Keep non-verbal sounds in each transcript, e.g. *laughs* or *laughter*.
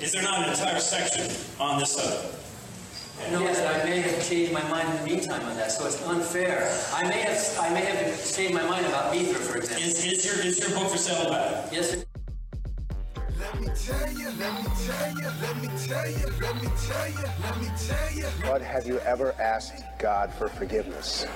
Is there not an entire section on this subject? No, yes, I may have changed my mind in the meantime on that, so it's unfair. I may have, I may have changed my mind about Mithra, for example. Is, is your is your book for sale back? Yes. It- Let me tell you, let me tell you, let me tell you, let me tell you, let me tell you. But have you ever asked God for forgiveness?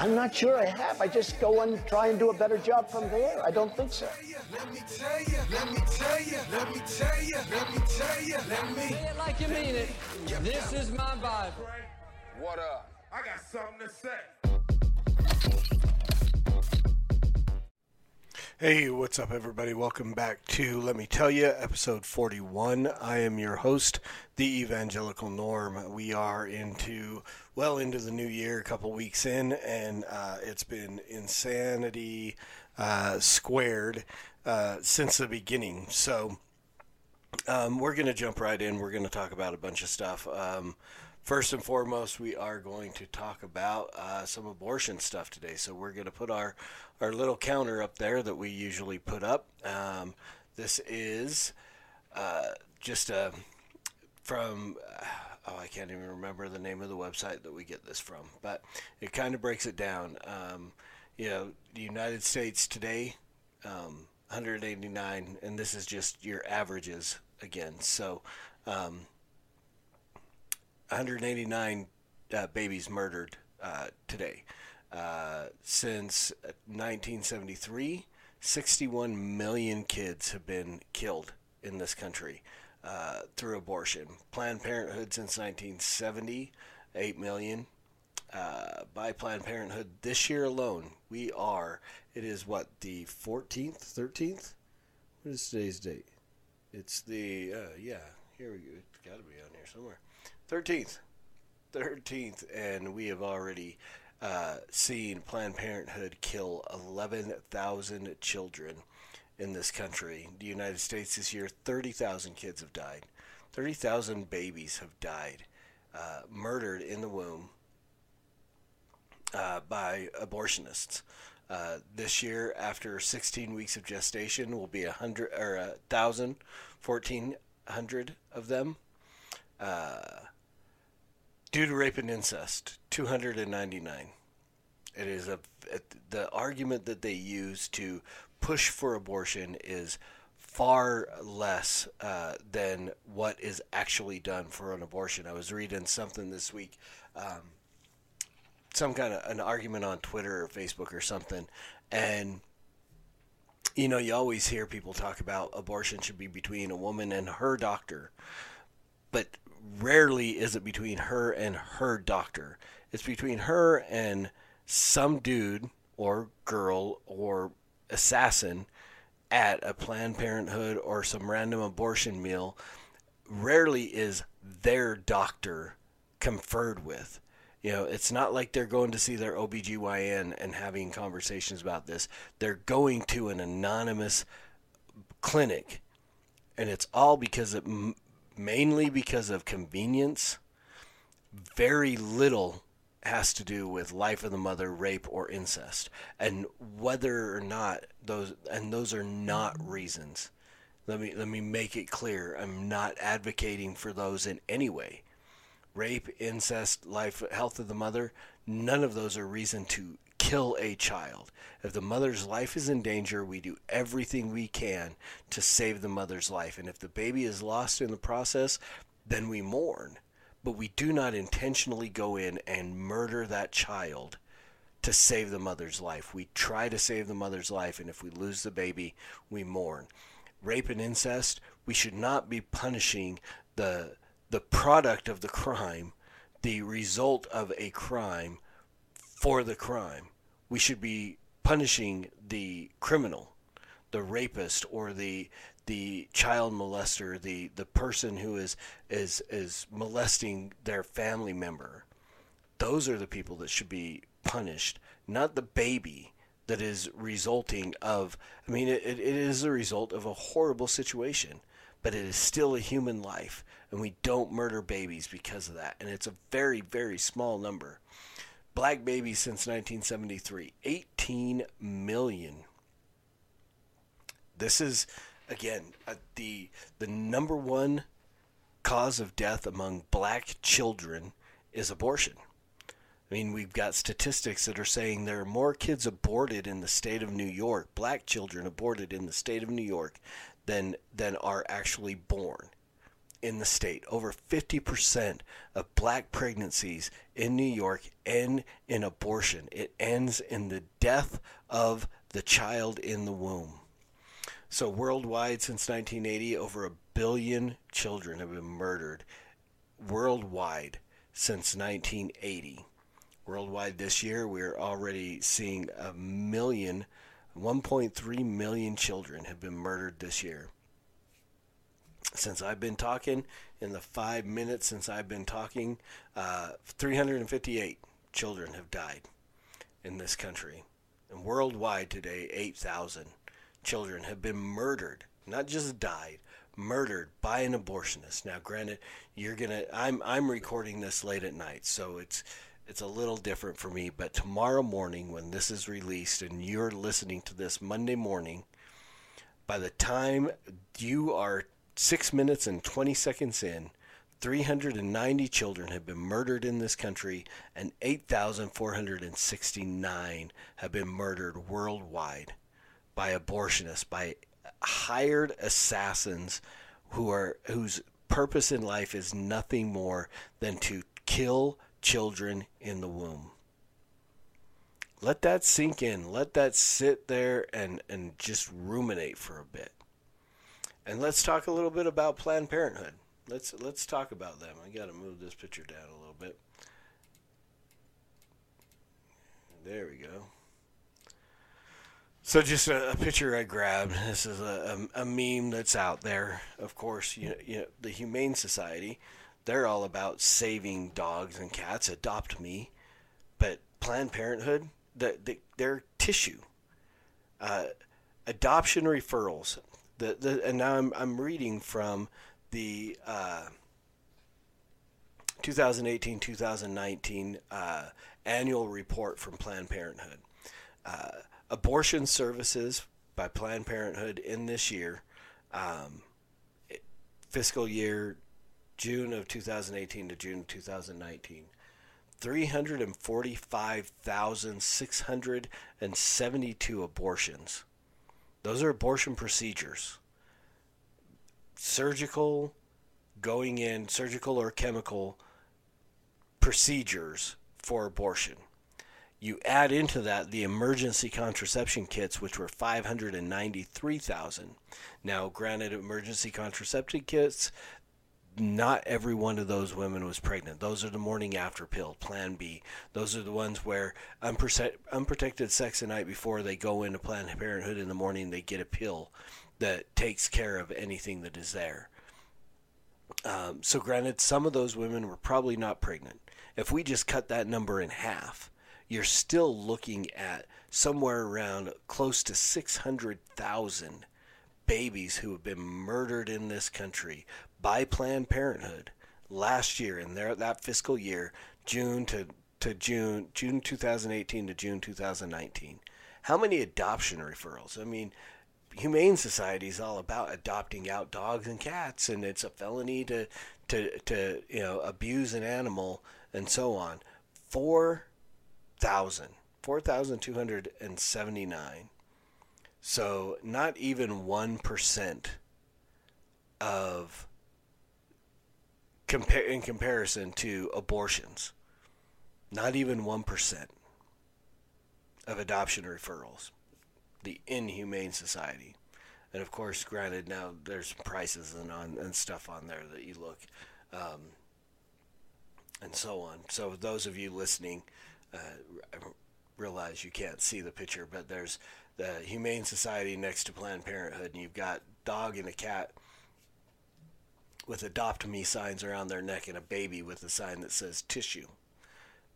I'm not sure I have. I just go and try and do a better job from there. I don't think so. Let me tell you, let me tell you, let me tell you, let me tell you, let me. Say it like you mean it. This is my Bible. What up? I got something to say. Hey, what's up, everybody? Welcome back to Let Me Tell You, episode 41. I am your host, the Evangelical Norm. We are into, well, into the new year, a couple weeks in, and uh, it's been insanity uh, squared uh, since the beginning. So, um, we're going to jump right in. We're going to talk about a bunch of stuff. Um, first and foremost, we are going to talk about uh, some abortion stuff today. So we're going to put our our little counter up there that we usually put up. Um, this is uh, just a from oh I can't even remember the name of the website that we get this from, but it kind of breaks it down. Um, you know, the United States today, um, 189, and this is just your averages again. So, um, 189 uh, babies murdered uh, today. Uh, since 1973, 61 million kids have been killed in this country uh, through abortion. Planned Parenthood since 1970, 8 million. Uh, by Planned Parenthood this year alone, we are, it is what, the 14th, 13th? What is today's date? It's the, uh, yeah, here we go. It's got to be on here somewhere. 13th. 13th, and we have already uh, seen Planned Parenthood kill 11,000 children in this country. The United States this year, 30,000 kids have died. 30,000 babies have died, uh, murdered in the womb uh, by abortionists. Uh, this year, after 16 weeks of gestation, will be a hundred or a thousand, fourteen hundred of them. Uh, due to rape and incest, 299. It is a the argument that they use to push for abortion is far less uh, than what is actually done for an abortion. I was reading something this week. Um, some kind of an argument on Twitter or Facebook or something, and you know, you always hear people talk about abortion should be between a woman and her doctor, but rarely is it between her and her doctor. It's between her and some dude or girl or assassin at a Planned Parenthood or some random abortion meal. Rarely is their doctor conferred with. You know, it's not like they're going to see their OBGYN and having conversations about this. They're going to an anonymous clinic, and it's all because of mainly because of convenience. Very little has to do with life of the mother, rape, or incest, and whether or not those and those are not reasons. Let me let me make it clear. I'm not advocating for those in any way rape, incest, life, health of the mother, none of those are reason to kill a child. If the mother's life is in danger, we do everything we can to save the mother's life. And if the baby is lost in the process, then we mourn. But we do not intentionally go in and murder that child to save the mother's life. We try to save the mother's life, and if we lose the baby, we mourn. Rape and incest, we should not be punishing the the product of the crime, the result of a crime for the crime. We should be punishing the criminal, the rapist or the the child molester, the, the person who is is is molesting their family member. Those are the people that should be punished, not the baby that is resulting of I mean it, it is a result of a horrible situation but it is still a human life, and we don't murder babies because of that. And it's a very, very small number. Black babies since 1973, 18 million. This is again, uh, the the number one cause of death among black children is abortion. I mean, we've got statistics that are saying there are more kids aborted in the state of New York, black children aborted in the state of New York, than than are actually born in the state. Over 50% of black pregnancies in New York end in abortion. It ends in the death of the child in the womb. So, worldwide since 1980, over a billion children have been murdered worldwide since 1980. Worldwide this year, we're already seeing a million, 1.3 million children have been murdered this year since I've been talking, in the five minutes since I've been talking, uh, 358 children have died in this country. And worldwide today, 8,000 children have been murdered, not just died, murdered by an abortionist. Now, granted, you're gonna, I'm, I'm recording this late at night, so it's, it's a little different for me. But tomorrow morning, when this is released and you're listening to this Monday morning, by the time you are six minutes and 20 seconds in, 390 children have been murdered in this country, and 8,469 have been murdered worldwide by abortionists, by hired assassins who are whose purpose in life is nothing more than to kill children in the womb. Let that sink in. Let that sit there and, and just ruminate for a bit. And let's talk a little bit about Planned Parenthood. Let's let's talk about them. I got to move this picture down a little bit. There we go. So just a, a picture I grabbed. This is a, a, a, meme that's out there. Of course, you you know the Humane Society. They're all about saving dogs and cats. Adopt me, but Planned Parenthood, the, the, their tissue, uh, adoption referrals the, the and now I'm I'm reading from the uh, 2018-2019 uh, annual report from Planned Parenthood. Uh, abortion services by Planned Parenthood in this year, um, fiscal year June of 2018 to June 2019. 345,672 abortions. Those are abortion procedures. Surgical, going in, surgical or chemical procedures for abortion. You add into that the emergency contraception kits, which were 593,000. Now, granted, emergency contraceptive kits, not every one of those women was pregnant. Those are the morning after pill, Plan B. Those are the ones where unprotected sex the night before they go into Planned Parenthood in the morning, they get a pill that takes care of anything that is there. Um, so, granted, some of those women were probably not pregnant. If we just cut that number in half, you're still looking at somewhere around close to 600,000 babies who have been murdered in this country by Planned Parenthood last year in their that fiscal year, June to to June June 2018 to June 2019. How many adoption referrals? I mean, Humane Society is all about adopting out dogs and cats, and it's a felony to to to you know abuse an animal and so on. Four thousand, four thousand two hundred and seventy nine so not even 1% of compare in comparison to abortions. Not even 1% of adoption referrals. The inhumane society. And of course, granted, now there's prices and on and stuff on there that you look, um, and so on. So those of you listening, uh, realize you can't see the picture, but there's the Humane Society next to Planned Parenthood, and you've got dog and a cat with adopt me signs around their neck and a baby with a sign that says tissue.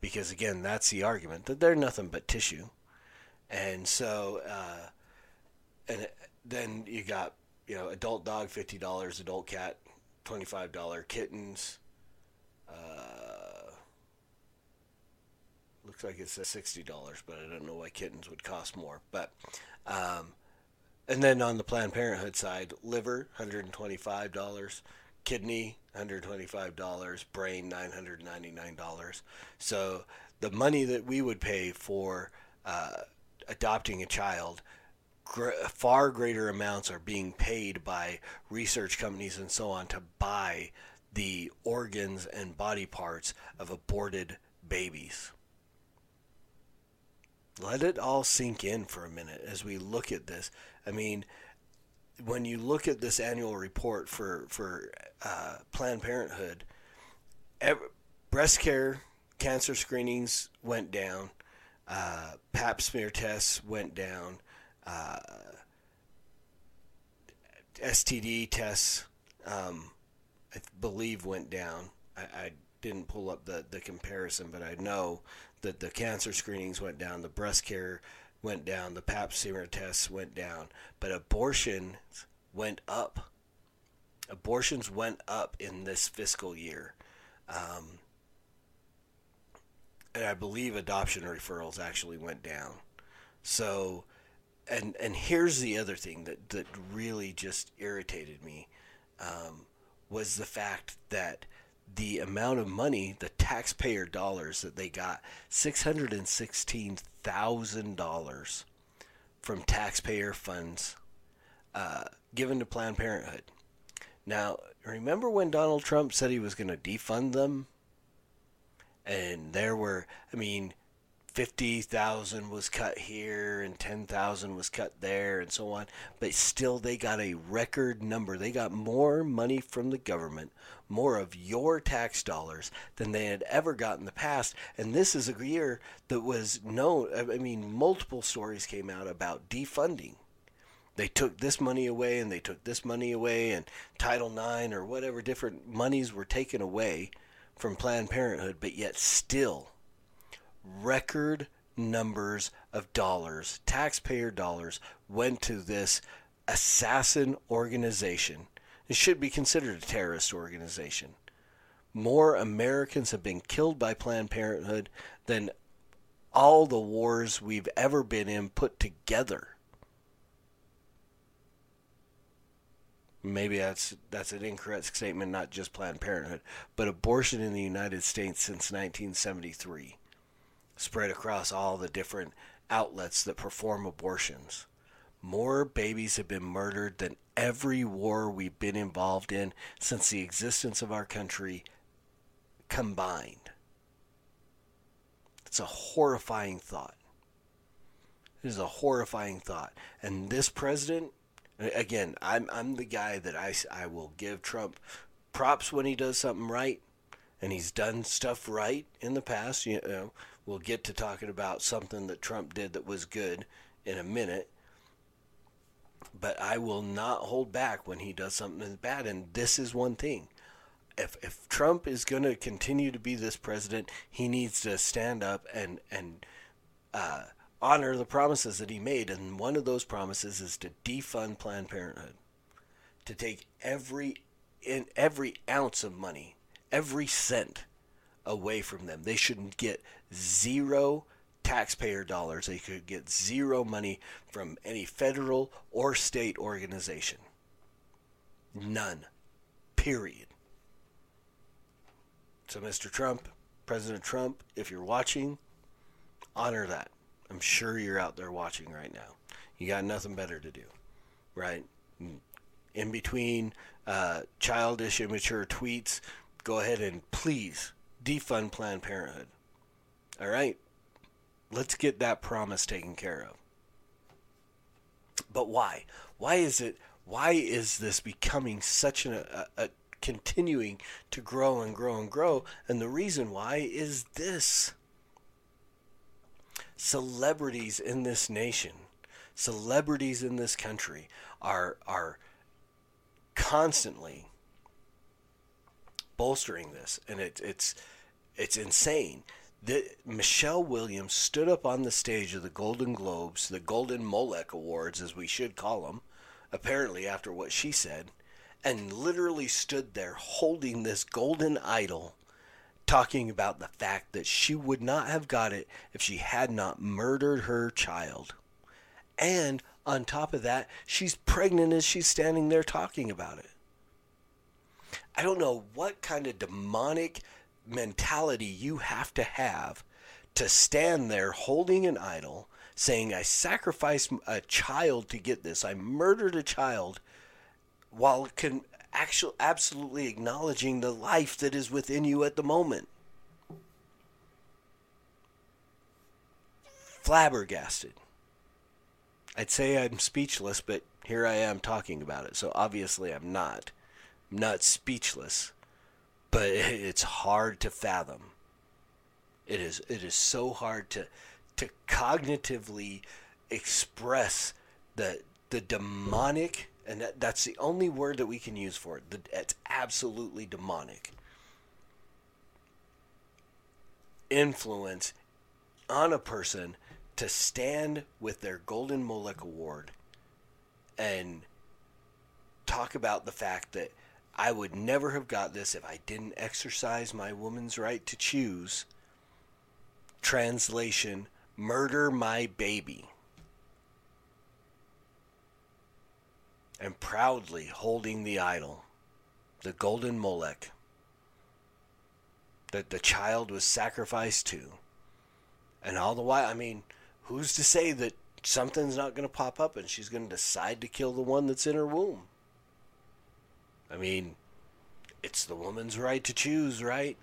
Because again, that's the argument that they're nothing but tissue. And so, uh, and then you got, you know, adult dog, $50, adult cat, $25, kittens, uh, looks like it says sixty dollars, but I don't know why kittens would cost more. But um, and then on the Planned Parenthood side, liver $125, kidney $125, brain $999. So the money that we would pay for uh, adopting a child, gr- far greater amounts are being paid by research companies and so on to buy the organs and body parts of aborted babies. Let it all sink in for a minute as we look at this. I mean, when you look at this annual report for for uh, Planned Parenthood, breast care, cancer screenings went down, uh, Pap smear tests went down, uh, STD tests, um, I believe went down. I, I didn't pull up the the comparison, but I know that the cancer screenings went down, the breast care went down, the Pap smear tests went down, but abortions went up. Abortions went up in this fiscal year. Um, and I believe adoption referrals actually went down. So, and and here's the other thing that, that really just irritated me um, was the fact that the amount of money, the taxpayer dollars that they got, six hundred and sixteen thousand dollars from taxpayer funds uh, given to Planned Parenthood. Now, remember when Donald Trump said he was going to defund them? And there were, I mean, 50,000 was cut here and 10,000 was cut there and so on. But still, they got a record number. They got more money from the government, more of your tax dollars than they had ever got in the past. And this is a year that was known. I mean, multiple stories came out about defunding. They took this money away and they took this money away, and Title IX or whatever different monies were taken away from Planned Parenthood, but yet still record numbers of dollars, taxpayer dollars, went to this assassin organization. It should be considered a terrorist organization. More Americans have been killed by Planned Parenthood than all the wars we've ever been in put together. Maybe that's that's an incorrect statement, not just Planned Parenthood, but abortion in the United States since 1973 spread across all the different outlets that perform abortions. More babies have been murdered than every war we've been involved in since the existence of our country combined. It's a horrifying thought. It is a horrifying thought. And this president, again, I'm, I'm the guy that I, I will give Trump props when he does something right. And he's done stuff right in the past. You know, we'll get to talking about something that Trump did that was good in a minute. But I will not hold back when he does something that's bad. And this is one thing. If, if Trump is going to continue to be this president, he needs to stand up and, and uh, honor the promises that he made. And one of those promises is to defund Planned Parenthood, to take every in every ounce of money, every cent away from them. They shouldn't get zero taxpayer dollars. They could get zero money from any federal or state organization. None. Period. So, Mr. Trump, President Trump, if you're watching, honor that. I'm sure you're out there watching right now. You got nothing better to do, right? In between uh, childish, immature tweets, go ahead and please defund Planned Parenthood. All right? Let's get that promise taken care of. But why? Why is it? Why is this becoming such an, a, a continuing to grow and grow and grow? And the reason why is this celebrities in this nation, celebrities in this country are are constantly bolstering this, and it, it's it's insane. The, Michelle Williams stood up on the stage of the Golden Globes, the Golden Molech Awards, as we should call them, apparently after what she said, and literally stood there holding this golden idol, talking about the fact that she would not have got it if she had not murdered her child. And On top of that, she's pregnant as she's standing there talking about it. I don't know what kind of demonic mentality you have to have to stand there holding an idol, saying, I sacrificed a child to get this, I murdered a child, while can actual, absolutely acknowledging the life that is within you at the moment. Flabbergasted. I'd say I'm speechless, but here I am talking about it, so obviously I'm not. I'm not speechless, but it's hard to fathom. It is it is so hard to to cognitively express the the demonic and that, that's the only word that we can use for it. The, it's absolutely demonic influence on a person to stand with their Golden Molech Award and talk about the fact that I would never have got this if I didn't exercise my woman's right to choose. Translation Murder my baby. And proudly holding the idol, the golden Molech, that the child was sacrificed to. And all the while, I mean, who's to say that something's not going to pop up and she's going to decide to kill the one that's in her womb? I mean, it's the woman's right to choose, right?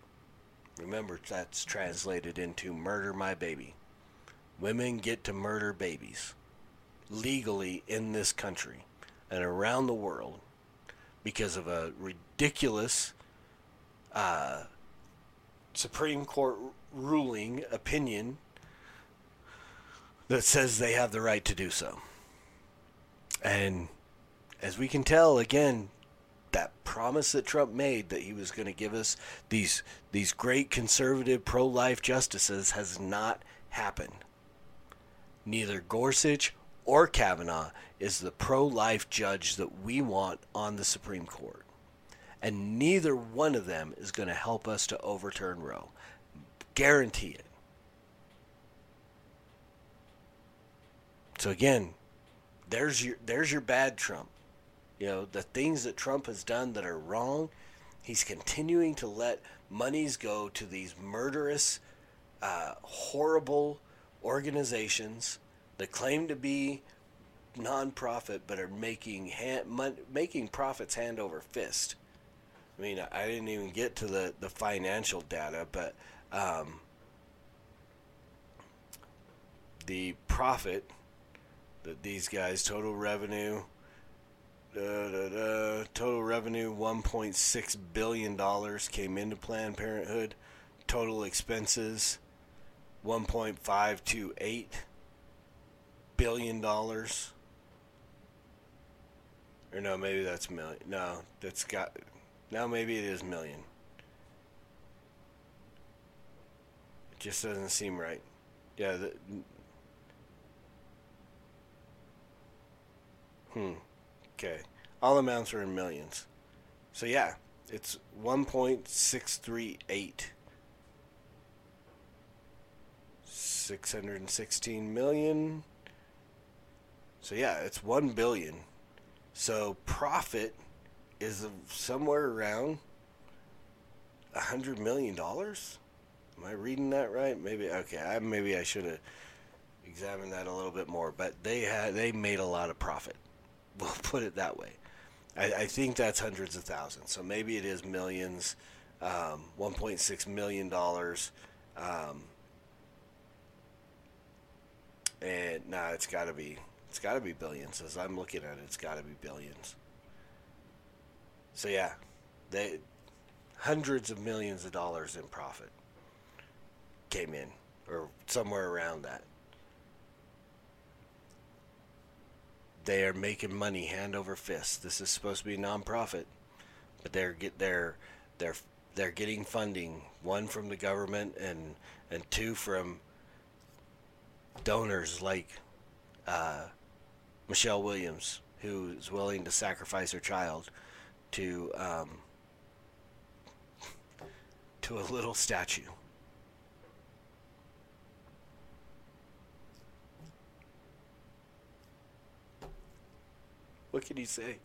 Remember, that's translated into murder my baby. Women get to murder babies legally in this country and around the world because of a ridiculous uh, Supreme Court ruling opinion that says they have the right to do so. And as we can tell, again, that promise that Trump made that he was going to give us these these great conservative pro-life justices has not happened. Neither Gorsuch or Kavanaugh is the pro-life judge that we want on the Supreme Court. And neither one of them is going to help us to overturn Roe. Guarantee it. So again, there's your there's your bad Trump. You know, the things that Trump has done that are wrong, he's continuing to let monies go to these murderous, uh, horrible organizations that claim to be nonprofit but are making hand, mon- making profits hand over fist. I mean, I didn't even get to the, the financial data, but um, the profit that these guys total revenue da, da, da, total revenue 1.6 billion dollars came into Planned Parenthood. Total expenses 1.528 billion dollars. Or no maybe that's million. No that's got now maybe it is million. It just doesn't seem right. Yeah the, Hmm. Okay. All amounts are in millions. So yeah, it's 1.638. 616 million. So yeah, it's 1 billion. So profit is somewhere around a hundred million dollars. Am I reading that right? Maybe okay. I, maybe I should have examined that a little bit more. But they had they made a lot of profit. We'll *laughs* put it that way. I, I think that's hundreds of thousands. So maybe it is millions. Um, 1.6 million dollars. Um, and nah, it's got to be it's got to be billions. As I'm looking at it, it's got to be billions. So yeah, they hundreds of millions of dollars in profit came in, or somewhere around that. They are making money hand over fist. This is supposed to be a nonprofit, but they're get they're they're they're getting funding. One from the government and and two from donors like uh, Michelle Williams, who is willing to sacrifice her child to um, *laughs* to a little statue. What can you say?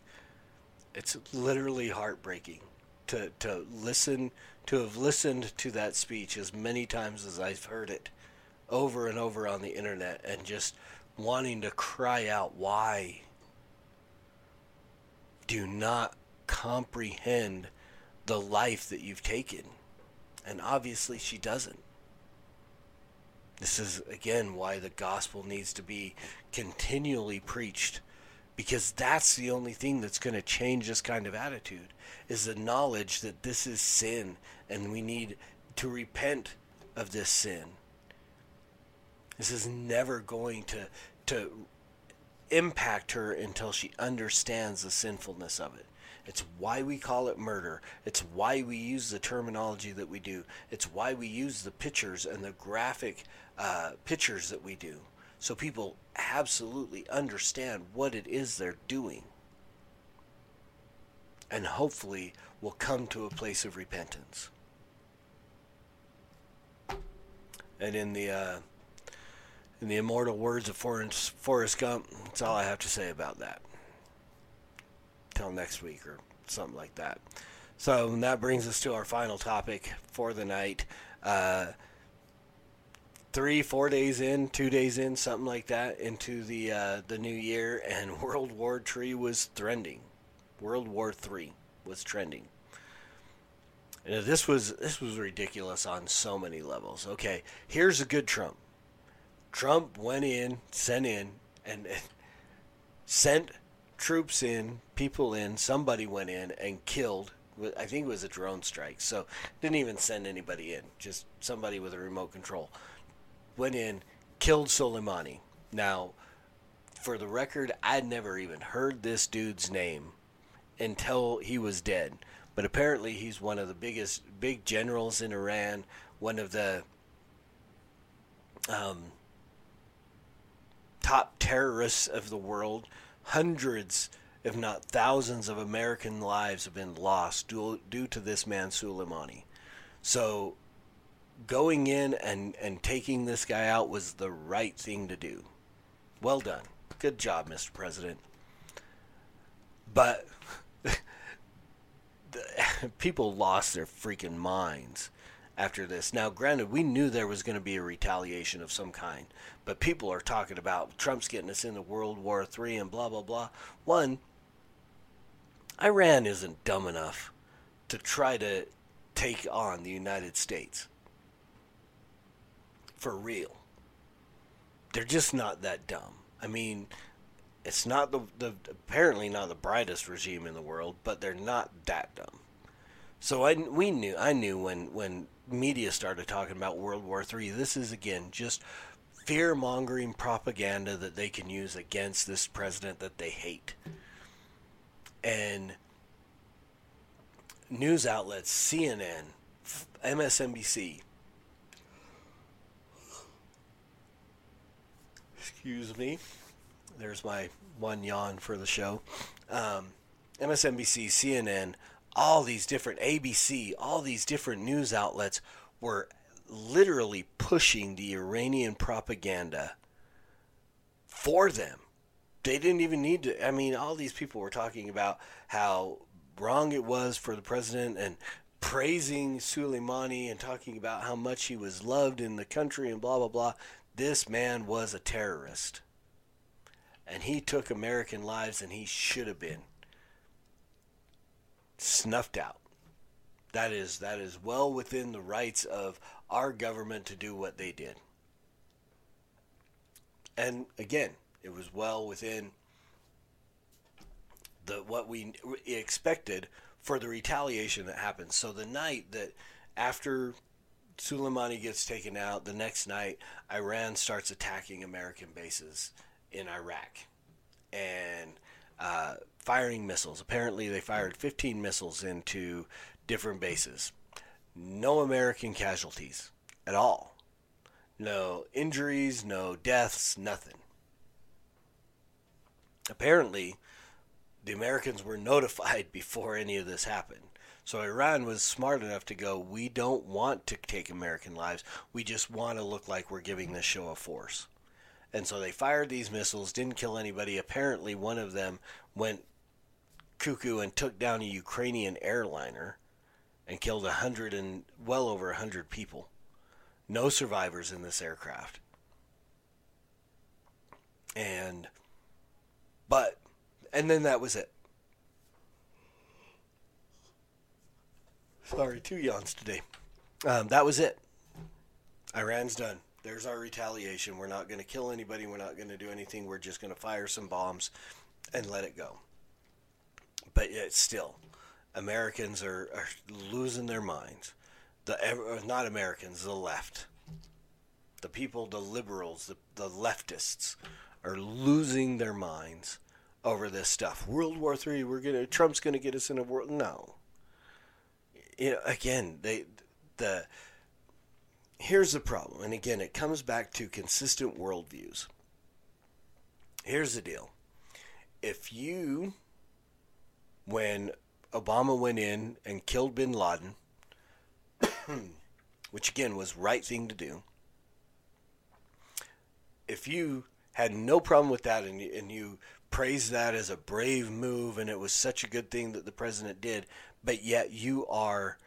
It's literally heartbreaking to to listen to have listened to that speech as many times as I've heard it over and over on the internet and just wanting to cry out why do not comprehend the life that you've taken and obviously she doesn't this is again why the gospel needs to be continually preached because that's the only thing that's going to change this kind of attitude is the knowledge that this is sin and we need to repent of this sin this is never going to to impact her until she understands the sinfulness of it it's why we call it murder. It's why we use the terminology that we do. It's why we use the pictures and the graphic uh, pictures that we do. So people absolutely understand what it is they're doing. And hopefully will come to a place of repentance. And in the uh, in the immortal words of Forrest, Gump, that's all I have to say about that till next week or something like that. So that brings us to our final topic for the night. Uh, three, four days in, two days in, something like that, into the uh, the new year, and *laughs* World War Three was trending. World War Three was trending. And this was this was ridiculous on so many levels. Okay, here's a good Trump. Trump went in, sent in, and, and *laughs* sent troops in, people in, somebody went in and killed. I think it was a drone strike, so didn't even send anybody in. Just somebody with a remote control went in, killed Soleimani. Now, for the record, I'd never even heard this dude's name until he was dead. But apparently, he's one of the biggest, big generals in Iran. One of the um, top terrorists of the world hundreds, if not thousands, of American lives have been lost due, due to this man Soleimani. So, going in and, and taking this guy out was the right thing to do. Well done. Good job, Mr. President. But *laughs* the, *laughs* people lost their freaking minds after this. Now, granted, we knew there was going to be a retaliation of some kind, but people are talking about Trump's getting us into World War III and blah, blah, blah. One, Iran isn't dumb enough to try to take on the United States. For real. They're just not that dumb. I mean, it's not the, the apparently not the brightest regime in the world, but they're not that dumb. So I we knew I knew when when media started talking about World War III. This is again just fear mongering propaganda that they can use against this president that they hate. And news outlets, CNN, MSNBC, excuse me, there's my one yawn for the show. Um, MSNBC, CNN, all these different ABC, all these different news outlets were literally pushing the Iranian propaganda for them. They didn't even need to. I mean, all these people were talking about how wrong it was for the president and praising Soleimani and talking about how much he was loved in the country and blah, blah, blah. This man was a terrorist. And he took American lives and he should have been snuffed out. That is that is well within the rights of our government to do what they did. And again, it was well within the what we expected for the retaliation that happened. So the night that after Soleimani gets taken out, the next night Iran starts attacking American bases in Iraq. And uh, firing missiles. Apparently, they fired 15 missiles into different bases. No American casualties at all. No injuries, no deaths, nothing. Apparently, the Americans were *laughs* notified before any of this happened. So Iran was smart enough to go, we don't want to take American lives. We just want to look like we're giving this show of force. And so they fired these missiles, didn't kill anybody. Apparently, one of them went cuckoo and took down a Ukrainian airliner and killed a hundred and well over a hundred people. No survivors in this aircraft. And, but, and then that was it. Sorry, two yawns today. Um, that was it. Iran's done. There's our retaliation. We're not going to kill anybody. We're not going to do anything. We're just going to fire some bombs and let it go. But yet, still, Americans are, are losing their minds. The not Americans, the left, the people, the liberals, the, the leftists, are losing their minds over this stuff. World War Three. We're gonna. Trump's gonna get us in a world. No. You know, again, they the here's the problem, and again, it comes back to consistent worldviews. Here's the deal: if you, when Obama went in and killed Bin Laden, *coughs* which again was right thing to do, if you had no problem with that and and you praised that as a brave move and it was such a good thing that the president did, but yet you are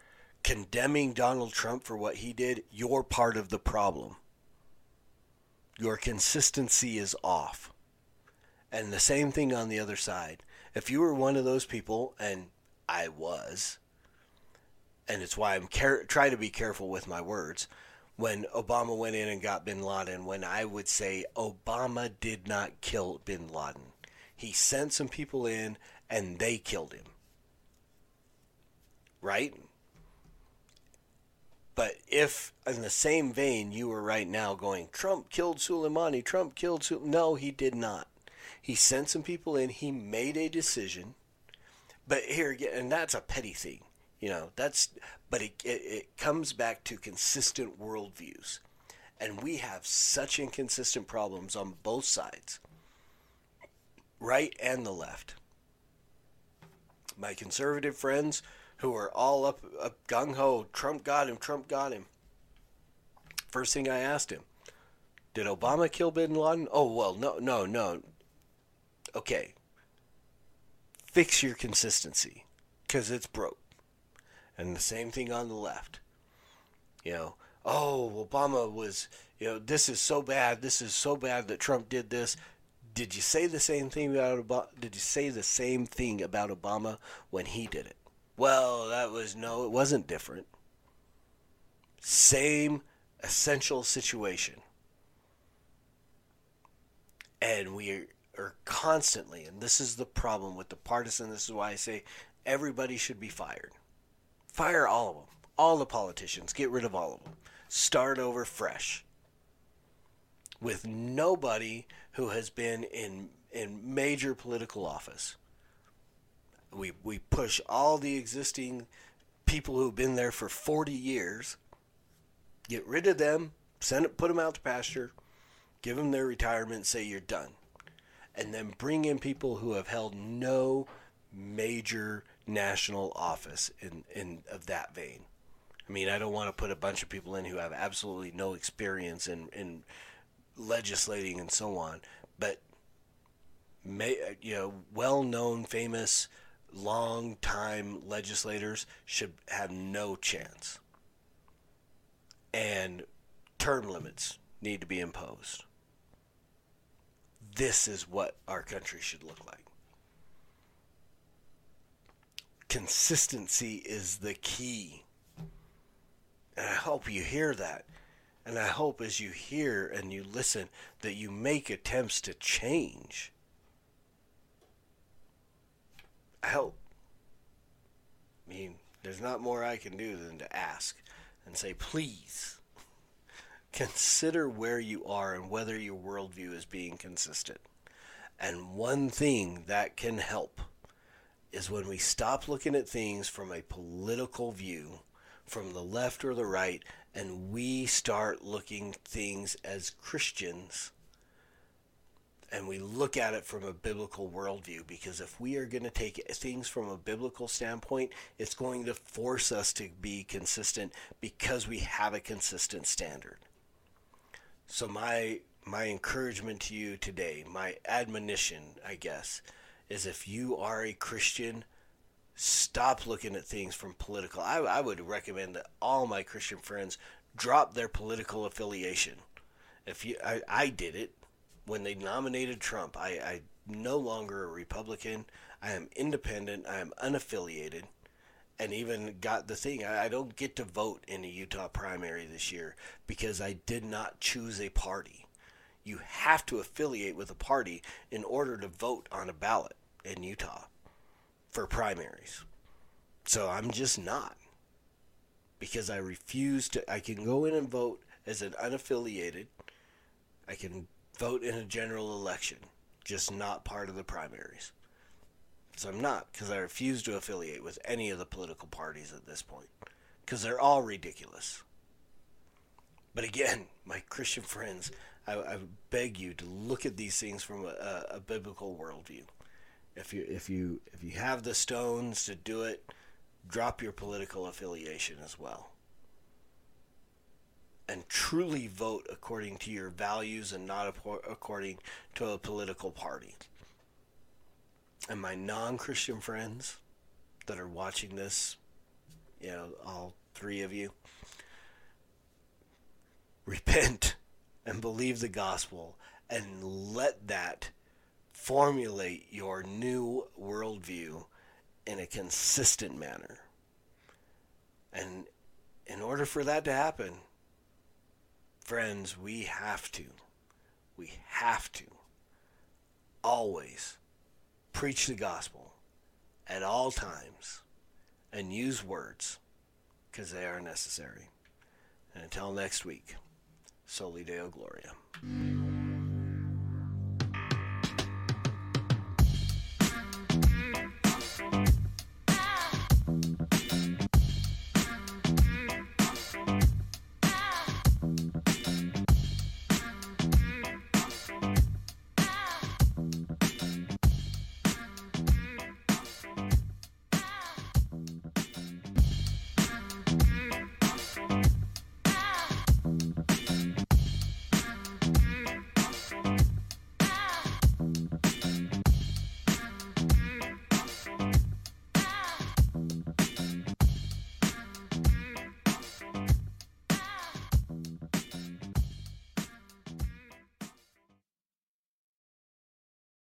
condemning Donald Trump for what he did, you're part of the problem. Your consistency is off. And the same thing on the other side. If you were one of those people, and I was, and it's why I'm care- try to be careful with my words. When Obama went in and got Bin Laden, when I would say Obama did not kill Bin Laden, he sent some people in and they killed him. Right? But if, in the same vein, you were right now going, Trump killed Soleimani, Trump killed Soleimani. No, he did not. He sent some people in, he made a decision. But here again, and that's a petty thing. You know, that's, but it, it, it comes back to consistent worldviews. And we have such inconsistent problems on both sides, right and the left. My conservative friends who are all up, up gung ho, Trump got him, Trump got him. First thing I asked him, did Obama kill Bin Laden? Oh, well, no, no, no. Okay. Fix your consistency because it's broke. And the same thing on the left. You know, oh, Obama was, you know, this is so bad. This is so bad that Trump did this. Did you say the same thing about? Did you say the same thing about Obama when he did it? Well, that was no, it wasn't different. Same essential situation. And we are constantly, and this is the problem with the partisan, this is why I say everybody should be fired. Fire all of them, all the politicians, get rid of all of them. Start over fresh. With nobody who has been in, in major political office we we push all the existing people who've been there for 40 years get rid of them send it put them out to pasture give them their retirement say you're done. And then bring in people who have held no major national office in in of that vein. I mean i don't want to put a bunch of people in who have absolutely no experience in in legislating and so on but may, you know well-known famous long time legislators should have no chance. And term limits need to be imposed. This is what our country should look like. Consistency is the key. And I hope you hear that. And I hope as you hear and you listen that you make attempts to change. Hope. I mean, there's not more I can do than to ask and say, please *laughs* consider where you are and whether your worldview is being consistent. And one thing that can help is when we stop looking at things from a political view, from the left or the right, and we start looking things as Christians and we look at it from a biblical worldview because if we are going to take things from a biblical standpoint, it's going to force us to be consistent because we have a consistent standard. So my my encouragement to you today, my admonition, I guess, is if you are a Christian, stop looking at things from political. I, I would recommend that all my Christian friends drop their political affiliation. If you, I, I did it when they nominated Trump. I, I no longer a Republican. I am independent. I am unaffiliated, and even got the thing. I, I don't get to vote in the Utah primary this year because I did not choose a party. You have to affiliate with a party in order to vote on a ballot in Utah for primaries. So I'm just not. Because I refuse to I can go in and vote as an unaffiliated. I can vote in a general election, just not part of the primaries. So I'm not because I refuse to affiliate with any of the political parties at this point because they're all ridiculous. But again, my Christian friends, I, I beg you to look at these things from a, a biblical worldview. If you if you if you have the stones to do it, drop your political affiliation as well. And truly vote according to your values and not according to a political party. And my non Christian friends that are watching this, you know, all three of you, *laughs* repent and believe the gospel and let that formulate your new worldview in a consistent manner. And in order for that to happen, friends, we have to, we have to always preach the gospel at all times and use words because they are necessary. And until next week, Soli Deo Gloria.